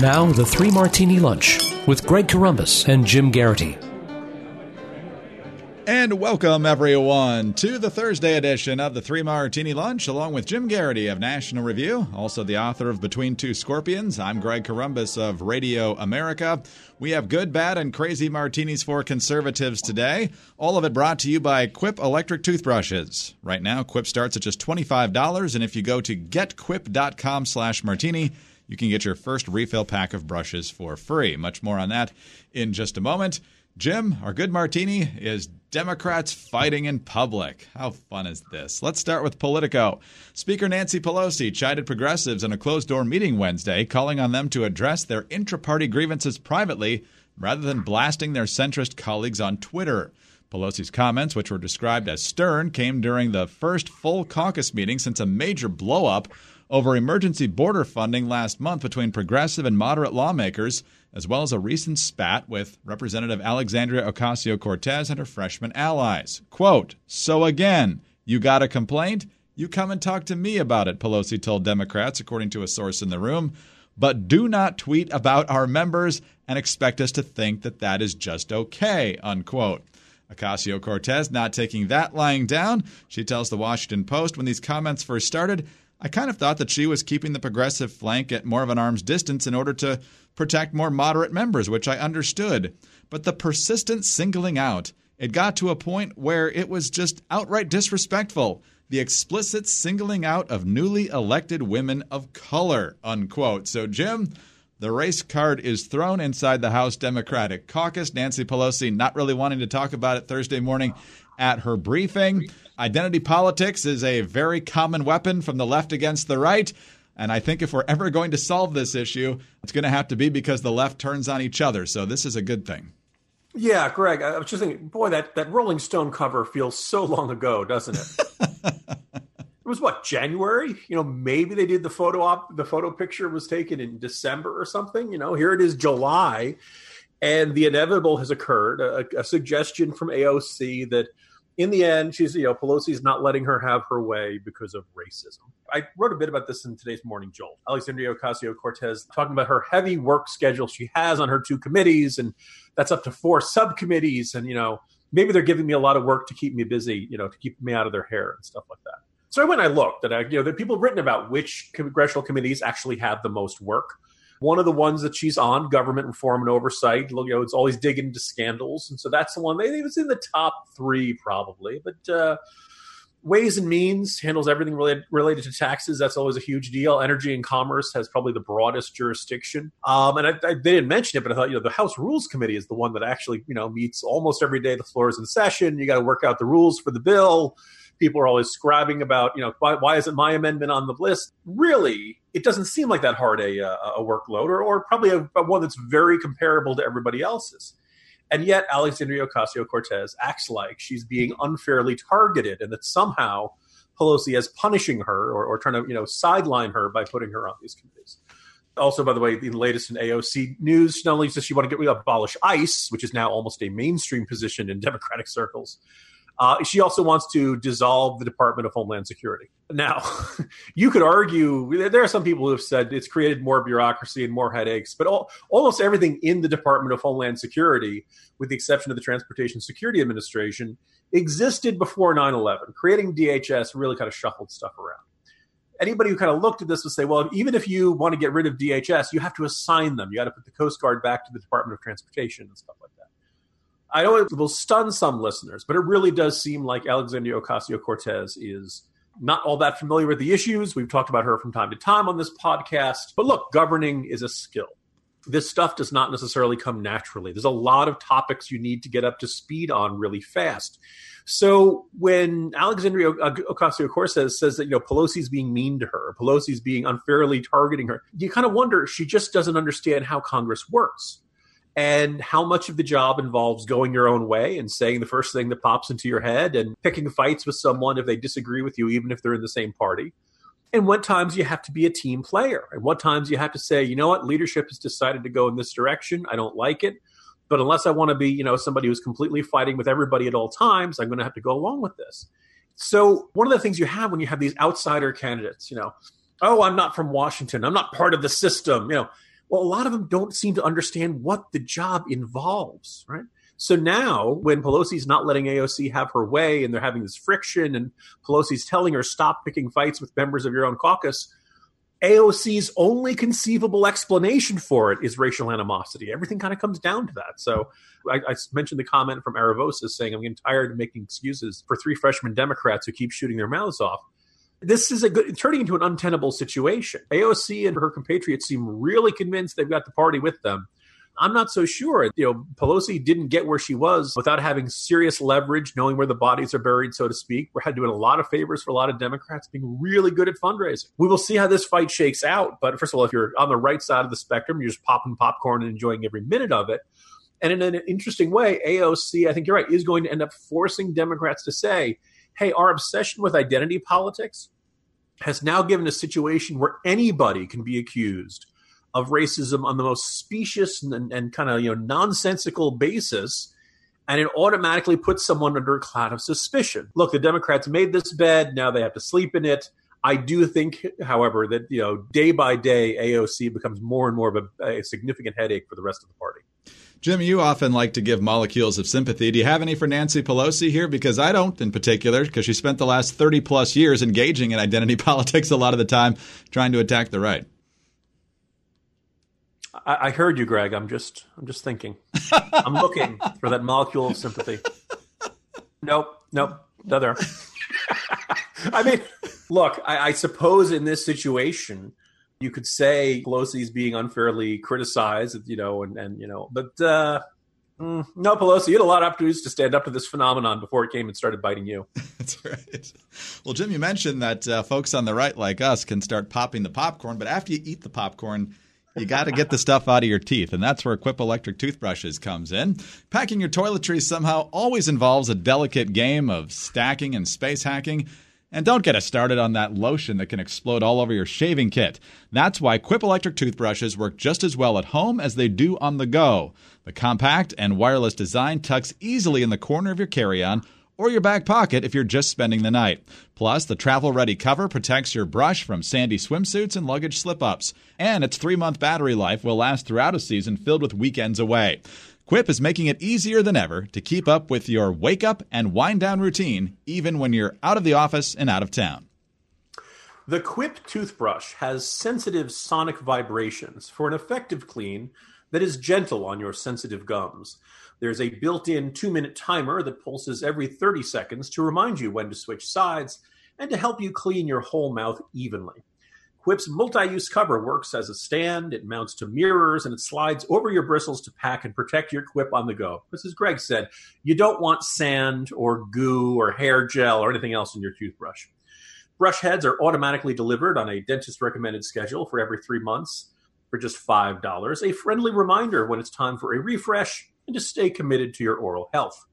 Now, the Three Martini Lunch with Greg Corombos and Jim Geraghty. And welcome, everyone, to the Thursday edition of the Three Martini Lunch, along with Jim Geraghty of National Review, also the author of Between Two Scorpions. I'm Greg Corombos of Radio America. We have good, bad, and crazy martinis for conservatives today. All of it brought to you by Quip Electric Toothbrushes. Right now, Quip starts at just $25, and if you go to getquip.com slash martini, you can get your first refill pack of brushes for free. Much more on that in just a moment. Jim, our good martini is Democrats fighting in public. How fun is this? Let's start with Politico. Speaker Nancy Pelosi chided progressives in a closed door meeting Wednesday, calling on them to address their intra party grievances privately rather than blasting their centrist colleagues on Twitter. Pelosi's comments, which were described as stern, came during the first full caucus meeting since a major blowup over emergency border funding last month between progressive and moderate lawmakers as well as a recent spat with Representative Alexandria Ocasio Cortez and her freshman allies. Quote, So again, you got a complaint? You come and talk to me about it, Pelosi told Democrats, according to a source in the room. But do not tweet about our members and expect us to think that that is just okay, unquote. Ocasio Cortez not taking that lying down. She tells the Washington Post when these comments first started, I kind of thought that she was keeping the progressive flank at more of an arm's distance in order to protect more moderate members, which I understood. But the persistent singling out, it got to a point where it was just outright disrespectful. The explicit singling out of newly elected women of color, unquote. So, Jim, the race card is thrown inside the House Democratic caucus. Nancy Pelosi not really wanting to talk about it Thursday morning at her briefing. Identity politics is a very common weapon from the left against the right. And I think if we're ever going to solve this issue, it's going to have to be because the left turns on each other. So this is a good thing. Yeah, Greg, I was just thinking, boy, that, that Rolling Stone cover feels so long ago, doesn't it? it was what January? You know, maybe they did the photo op. The photo picture was taken in December or something. You know, here it is, July, and the inevitable has occurred. A, a suggestion from AOC that in the end, she's you know Pelosi's not letting her have her way because of racism. I wrote a bit about this in today's Morning Jolt. Alexandria Ocasio Cortez talking about her heavy work schedule she has on her two committees, and that's up to four subcommittees, and you know maybe they're giving me a lot of work to keep me busy, you know, to keep me out of their hair and stuff like that. So I went and I looked, and I, you know, there are people written about which congressional committees actually have the most work. One of the ones that she's on, government reform and oversight, you know, it's always digging into scandals, and so that's the one. It was in the top three probably, but uh, Ways and Means handles everything related, related to taxes. That's always a huge deal. Energy and Commerce has probably the broadest jurisdiction. Um, and I, I, they didn't mention it, but I thought you know the House Rules Committee is the one that actually you know meets almost every day. The floor is in session. You got to work out the rules for the bill people are always scribing about, you know, why, why isn't my amendment on the list? Really, it doesn't seem like that hard a, uh, a workload, or, or probably a, a one that's very comparable to everybody else's. And yet, Alexandria Ocasio Cortez acts like she's being unfairly targeted, and that somehow Pelosi is punishing her or, or trying to, you know, sideline her by putting her on these committees. Also, by the way, the latest in AOC news, not only does she want to get rid of abolish ICE, which is now almost a mainstream position in Democratic circles, uh, she also wants to dissolve the Department of Homeland Security. Now, you could argue there are some people who have said it's created more bureaucracy and more headaches, but all, almost everything in the Department of Homeland Security, with the exception of the Transportation Security Administration, existed before 9 11. Creating DHS really kind of shuffled stuff around. Anybody who kind of looked at this would say, well, even if you want to get rid of DHS, you have to assign them. You got to put the Coast Guard back to the Department of Transportation and stuff like that. I know it will stun some listeners, but it really does seem like Alexandria Ocasio Cortez is not all that familiar with the issues. We've talked about her from time to time on this podcast. But look, governing is a skill. this stuff does not necessarily come naturally. There's a lot of topics you need to get up to speed on really fast. So when Alexandria Ocasio Cortez says that you know Pelosi's being mean to her, Pelosi's being unfairly targeting her, you kind of wonder she just doesn't understand how Congress works and how much of the job involves going your own way and saying the first thing that pops into your head and picking fights with someone if they disagree with you, even if they're in the same party. And what times you have to be a team player, and what times you have to say, you know what, leadership has decided to go in this direction. I don't like it. But unless I want to be, you know, somebody who's completely fighting with everybody at all times, I'm going to have to go along with this. So one of the things you have when you have these outsider candidates, you know, oh, I'm not from Washington, I'm not part of the system, you know. Well, a lot of them don't seem to understand what the job involves, right? So now, when Pelosi's not letting AOC have her way and they're having this friction, and Pelosi's telling her, stop picking fights with members of your own caucus, AOC's only conceivable explanation for it is racial animosity. Everything kind of comes down to that. So I, I mentioned the comment from Aravosa saying, I'm getting tired of making excuses for three freshman Democrats who keep shooting their mouths off. This is a good turning into an untenable situation. AOC and her compatriots seem really convinced they've got the party with them. I'm not so sure. You know, Pelosi didn't get where she was without having serious leverage, knowing where the bodies are buried, so to speak. We're doing a lot of favors for a lot of Democrats, being really good at fundraising. We will see how this fight shakes out. But first of all, if you're on the right side of the spectrum, you're just popping popcorn and enjoying every minute of it. And in an interesting way, AOC, I think you're right, is going to end up forcing Democrats to say, hey, our obsession with identity politics has now given a situation where anybody can be accused of racism on the most specious and, and kind of you know nonsensical basis and it automatically puts someone under a cloud of suspicion. Look the democrats made this bed now they have to sleep in it. I do think however that you know day by day aoc becomes more and more of a, a significant headache for the rest of the party Jim, you often like to give molecules of sympathy. Do you have any for Nancy Pelosi here? Because I don't, in particular, because she spent the last 30 plus years engaging in identity politics a lot of the time, trying to attack the right. I, heard you, Greg. I'm just I'm just thinking. I'm looking for that molecule of sympathy. Nope, nope, no there. I mean, look, I, I, suppose in this situation, you could say Pelosi's being unfairly criticized, you know, and, and you know, but uh, mm, no, Pelosi, you had a lot of opportunities to stand up to this phenomenon before it came and started biting you. That's right. Well, Jim, you mentioned that uh, folks on the right, like us, can start popping the popcorn, but after you eat the popcorn, you got to get the stuff out of your teeth, and that's where Quip electric toothbrushes comes in. Packing your toiletries somehow always involves a delicate game of stacking and space hacking. And don't get us started on that lotion that can explode all over your shaving kit. That's why Quip electric toothbrushes work just as well at home as they do on the go. The compact and wireless design tucks easily in the corner of your carry on or your back pocket if you're just spending the night. Plus, the travel ready cover protects your brush from sandy swimsuits and luggage slip ups. And its three month battery life will last throughout a season filled with weekends away. Quip is making it easier than ever to keep up with your wake up and wind down routine, even when you're out of the office and out of town. The Quip toothbrush has sensitive sonic vibrations for an effective clean that is gentle on your sensitive gums. There's a built in two minute timer that pulses every 30 seconds to remind you when to switch sides and to help you clean your whole mouth evenly. Quip's multi use cover works as a stand, it mounts to mirrors, and it slides over your bristles to pack and protect your Quip on the go. As Greg said, you don't want sand or goo or hair gel or anything else in your toothbrush. Brush heads are automatically delivered on a dentist recommended schedule for every three months for just $5. A friendly reminder when it's time for a refresh and to stay committed to your oral health.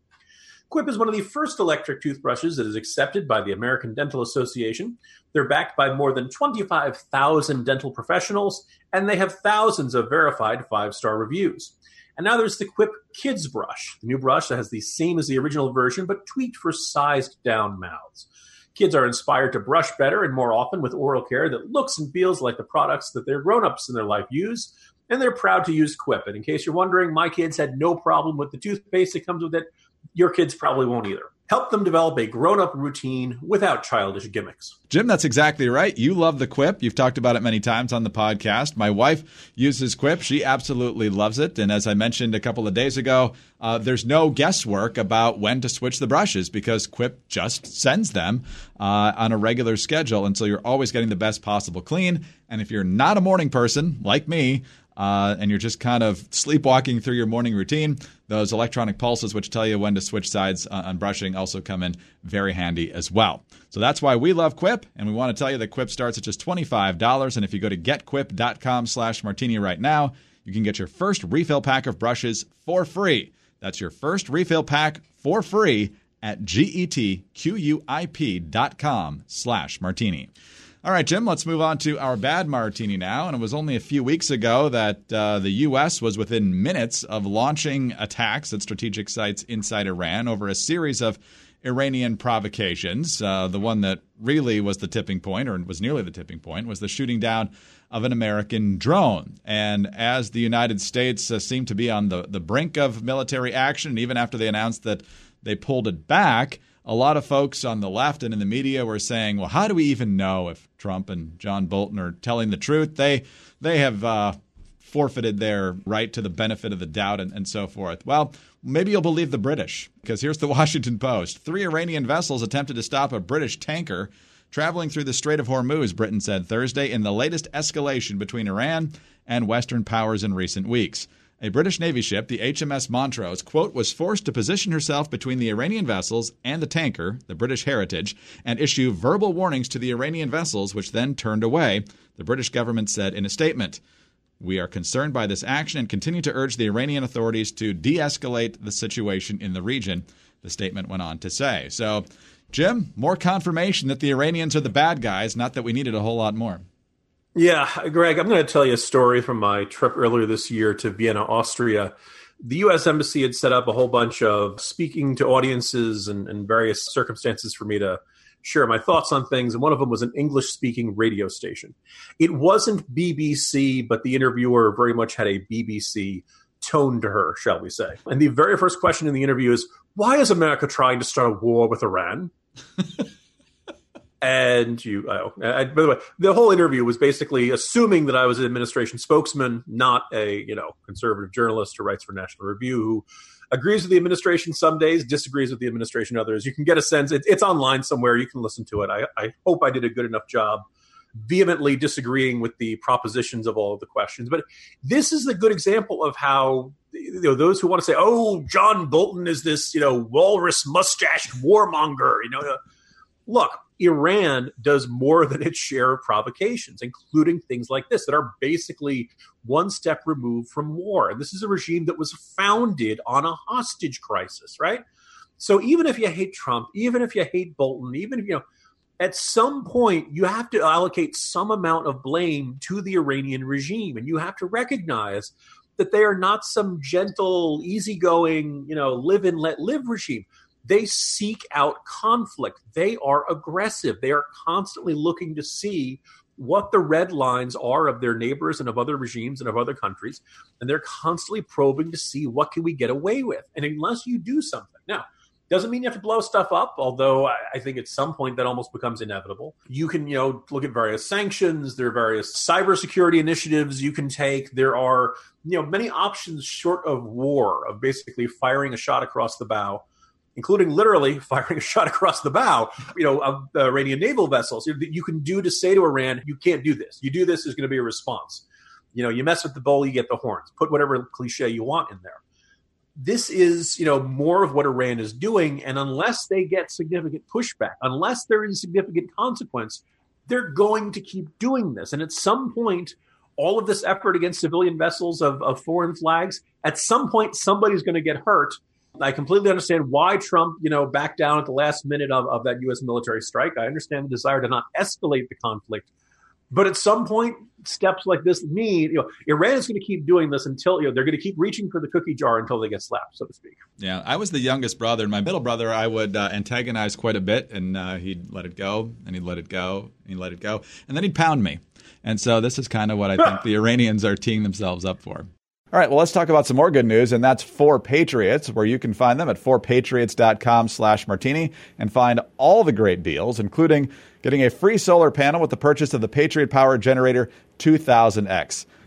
Quip is one of the first electric toothbrushes that is accepted by the American Dental Association. They're backed by more than 25,000 dental professionals, and they have thousands of verified five star reviews. And now there's the Quip Kids Brush, the new brush that has the same as the original version, but tweaked for sized down mouths. Kids are inspired to brush better and more often with oral care that looks and feels like the products that their grown ups in their life use and they're proud to use Quip. And in case you're wondering, my kids had no problem with the toothpaste that comes with it. Your kids probably won't either. Help them develop a grown up routine without childish gimmicks. Jim, that's exactly right. You love the Quip. You've talked about it many times on the podcast. My wife uses Quip. She absolutely loves it. And as I mentioned a couple of days ago, uh, there's no guesswork about when to switch the brushes because Quip just sends them uh, on a regular schedule. And so you're always getting the best possible clean. And if you're not a morning person like me, uh, and you're just kind of sleepwalking through your morning routine, those electronic pulses, which tell you when to switch sides uh, on brushing, also come in very handy as well. So that's why we love Quip, and we want to tell you that Quip starts at just $25. And if you go to getquip.com slash martini right now, you can get your first refill pack of brushes for free. That's your first refill pack for free at getquip.com slash martini. All right, Jim, let's move on to our bad martini now. And it was only a few weeks ago that uh, the U.S. was within minutes of launching attacks at strategic sites inside Iran over a series of Iranian provocations. Uh, the one that really was the tipping point, or was nearly the tipping point, was the shooting down of an American drone. And as the United States uh, seemed to be on the, the brink of military action, even after they announced that they pulled it back, a lot of folks on the left and in the media were saying, "Well, how do we even know if Trump and John Bolton are telling the truth? They they have uh, forfeited their right to the benefit of the doubt and, and so forth." Well, maybe you'll believe the British because here's the Washington Post: Three Iranian vessels attempted to stop a British tanker traveling through the Strait of Hormuz. Britain said Thursday in the latest escalation between Iran and Western powers in recent weeks. A British Navy ship, the HMS Montrose, quote, was forced to position herself between the Iranian vessels and the tanker, the British Heritage, and issue verbal warnings to the Iranian vessels, which then turned away, the British government said in a statement. We are concerned by this action and continue to urge the Iranian authorities to de escalate the situation in the region, the statement went on to say. So, Jim, more confirmation that the Iranians are the bad guys, not that we needed a whole lot more. Yeah, Greg, I'm going to tell you a story from my trip earlier this year to Vienna, Austria. The U.S. Embassy had set up a whole bunch of speaking to audiences and, and various circumstances for me to share my thoughts on things. And one of them was an English speaking radio station. It wasn't BBC, but the interviewer very much had a BBC tone to her, shall we say. And the very first question in the interview is why is America trying to start a war with Iran? and you, uh, oh, I, by the way, the whole interview was basically assuming that I was an administration spokesman, not a you know conservative journalist who writes for National Review who agrees with the administration some days, disagrees with the administration others. You can get a sense. It, it's online somewhere. You can listen to it. I, I hope I did a good enough job vehemently disagreeing with the propositions of all of the questions. But this is a good example of how you know those who want to say, "Oh, John Bolton is this you know walrus mustached warmonger," you know. Look, Iran does more than its share of provocations, including things like this that are basically one step removed from war. And this is a regime that was founded on a hostage crisis, right? So even if you hate Trump, even if you hate Bolton, even if you know, at some point you have to allocate some amount of blame to the Iranian regime, and you have to recognize that they are not some gentle, easygoing, you know, live and let live regime. They seek out conflict. They are aggressive. They are constantly looking to see what the red lines are of their neighbors and of other regimes and of other countries and they're constantly probing to see what can we get away with. And unless you do something now doesn't mean you have to blow stuff up although i think at some point that almost becomes inevitable. You can you know look at various sanctions. There are various cybersecurity initiatives you can take. There are you know many options short of war of basically firing a shot across the bow including literally firing a shot across the bow, you know, of the Iranian naval vessels. You can do to say to Iran, you can't do this. You do this, there's going to be a response. You know, you mess with the bull, you get the horns. Put whatever cliche you want in there. This is, you know, more of what Iran is doing, and unless they get significant pushback, unless there is significant consequence, they're going to keep doing this. And at some point, all of this effort against civilian vessels of, of foreign flags, at some point, somebody's going to get hurt I completely understand why Trump, you know, backed down at the last minute of, of that U.S. military strike. I understand the desire to not escalate the conflict. But at some point, steps like this mean, you know, Iran is going to keep doing this until, you know, they're going to keep reaching for the cookie jar until they get slapped, so to speak. Yeah, I was the youngest brother. And my middle brother, I would uh, antagonize quite a bit, and uh, he'd let it go, and he'd let it go, and he'd let it go, and then he'd pound me. And so this is kind of what I think the Iranians are teeing themselves up for. All right, well, let's talk about some more good news, and that's 4Patriots, where you can find them at 4patriots.com slash martini and find all the great deals, including getting a free solar panel with the purchase of the Patriot Power Generator 2000X.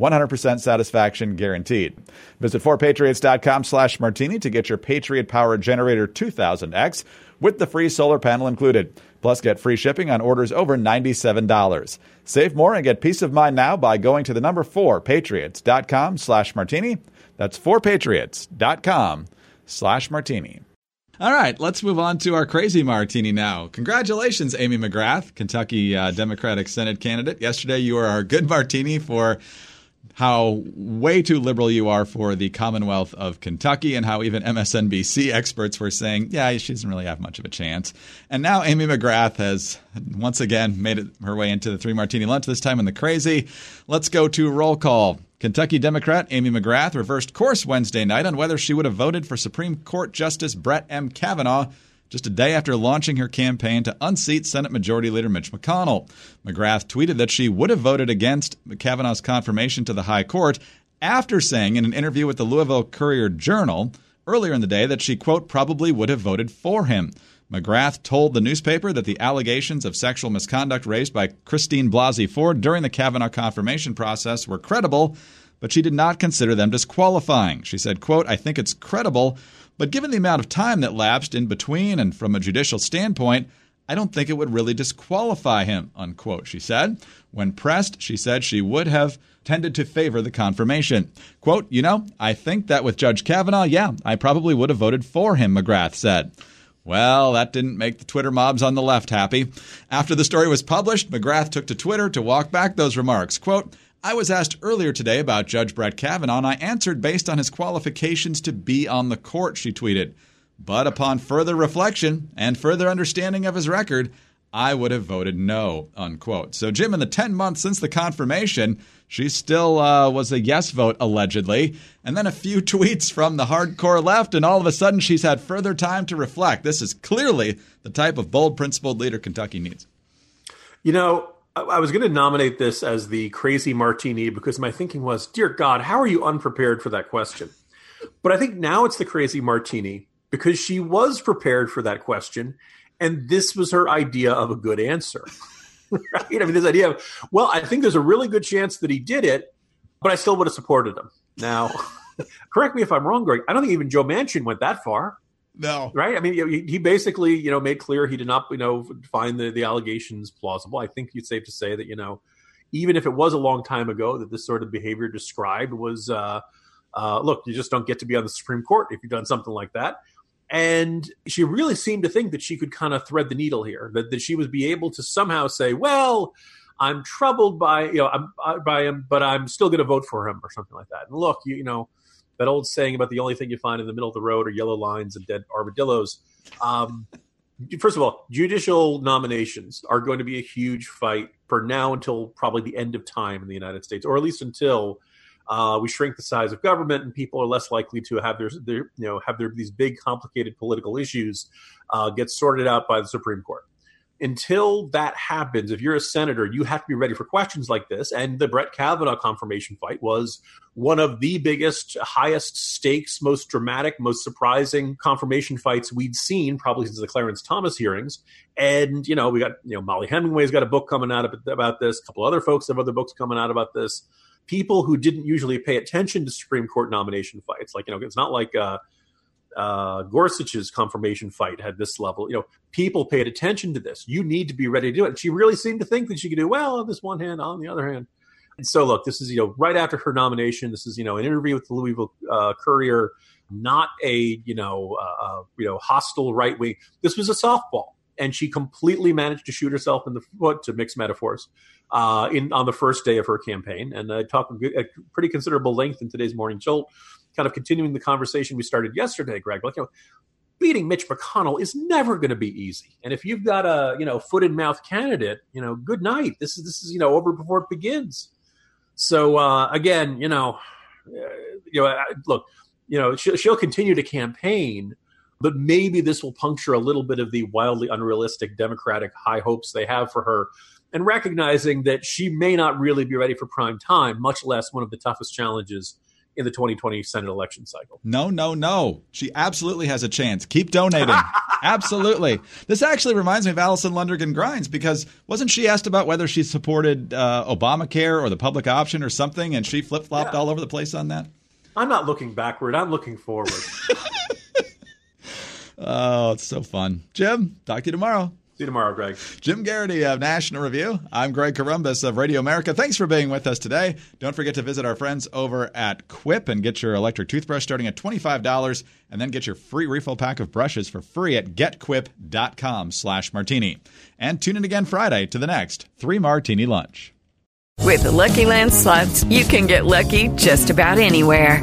100% satisfaction guaranteed. Visit 4patriots.com slash martini to get your Patriot Power Generator 2000X with the free solar panel included. Plus, get free shipping on orders over $97. Save more and get peace of mind now by going to the number 4patriots.com slash martini. That's 4patriots.com slash martini. All right, let's move on to our crazy martini now. Congratulations, Amy McGrath, Kentucky uh, Democratic Senate candidate. Yesterday, you were our good martini for how way too liberal you are for the Commonwealth of Kentucky, and how even MSNBC experts were saying, yeah, she doesn't really have much of a chance. And now Amy McGrath has once again made it her way into the three martini lunch, this time in the crazy. Let's go to roll call. Kentucky Democrat Amy McGrath reversed course Wednesday night on whether she would have voted for Supreme Court Justice Brett M. Kavanaugh just a day after launching her campaign to unseat Senate Majority Leader Mitch McConnell. McGrath tweeted that she would have voted against Kavanaugh's confirmation to the High Court after saying in an interview with the Louisville Courier Journal earlier in the day that she, quote, probably would have voted for him. McGrath told the newspaper that the allegations of sexual misconduct raised by Christine Blasey Ford during the Kavanaugh confirmation process were credible, but she did not consider them disqualifying. She said, quote, I think it's credible but given the amount of time that lapsed in between and from a judicial standpoint, I don't think it would really disqualify him, unquote, she said. When pressed, she said she would have tended to favor the confirmation. Quote, you know, I think that with Judge Kavanaugh, yeah, I probably would have voted for him, McGrath said. Well, that didn't make the Twitter mobs on the left happy. After the story was published, McGrath took to Twitter to walk back those remarks. Quote, I was asked earlier today about Judge Brett Kavanaugh, and I answered based on his qualifications to be on the court, she tweeted. But upon further reflection and further understanding of his record, I would have voted no, unquote. So, Jim, in the 10 months since the confirmation, she still uh, was a yes vote, allegedly. And then a few tweets from the hardcore left, and all of a sudden she's had further time to reflect. This is clearly the type of bold, principled leader Kentucky needs. You know, I was going to nominate this as the crazy martini because my thinking was, dear God, how are you unprepared for that question? But I think now it's the crazy martini because she was prepared for that question, and this was her idea of a good answer. right? I mean, this idea of, well, I think there's a really good chance that he did it, but I still would have supported him. Now, correct me if I'm wrong, Greg. I don't think even Joe Manchin went that far. No. Right? I mean, he basically, you know, made clear he did not, you know, find the, the allegations plausible. I think it's safe to say that, you know, even if it was a long time ago that this sort of behavior described was, uh, uh, look, you just don't get to be on the Supreme Court if you've done something like that. And she really seemed to think that she could kind of thread the needle here, that, that she would be able to somehow say, well, I'm troubled by, you know, I'm, uh, by him, but I'm still going to vote for him or something like that. And look, you, you know, that old saying about the only thing you find in the middle of the road are yellow lines and dead armadillos. Um, first of all, judicial nominations are going to be a huge fight for now until probably the end of time in the United States, or at least until uh, we shrink the size of government and people are less likely to have their, their you know have their these big complicated political issues uh, get sorted out by the Supreme Court until that happens, if you're a senator, you have to be ready for questions like this. And the Brett Kavanaugh confirmation fight was one of the biggest, highest stakes, most dramatic, most surprising confirmation fights we'd seen probably since the Clarence Thomas hearings. And, you know, we got, you know, Mollie Hemingway's got a book coming out about this. A couple other folks have other books coming out about this. People who didn't usually pay attention to Supreme Court nomination fights, like, you know, it's not like, uh, uh, Gorsuch's confirmation fight had this level. You know, people paid attention to this. You need to be ready to do it. And she really seemed to think that she could do well on this one hand, on the other hand. And so, look, this is you know right after her nomination. This is you know an interview with the Louisville uh, Courier, not a you know uh, uh you know hostile right wing. This was a softball, and she completely managed to shoot herself in the foot, to mix metaphors, uh, in on the first day of her campaign. And I talked a pretty considerable length in today's morning jolt kind of continuing the conversation we started yesterday, Greg. Like, you know, beating Mitch McConnell is never going to be easy. And if you've got a you know foot and mouth candidate, you know, good night. This is this is you know over before it begins. So uh, again, you know, uh, You know, look, you know, she'll, she'll continue to campaign, but maybe this will puncture a little bit of the wildly unrealistic Democratic high hopes they have for her, and recognizing that she may not really be ready for prime time, much less one of the toughest challenges in the 2020 Senate election cycle. No, no, no. She absolutely has a chance. Keep donating. absolutely. This actually reminds me of Alison Lundergan Grimes because wasn't she asked about whether she supported uh, Obamacare or the public option or something, and she flip flopped yeah. all over the place on that? I'm not looking backward. I'm looking forward. oh, it's so fun. Jim, talk to you tomorrow. See you tomorrow, Greg. Jim Geraghty of National Review. I'm Greg Corombos of Radio America. Thanks for being with us today. Don't forget to visit our friends over at Quip and get your electric toothbrush starting at $25 and then get your free refill pack of brushes for free at getquip.com slash martini. And tune in again Friday to the next Three Martini Lunch. With the Lucky Land slots, you can get lucky just about anywhere.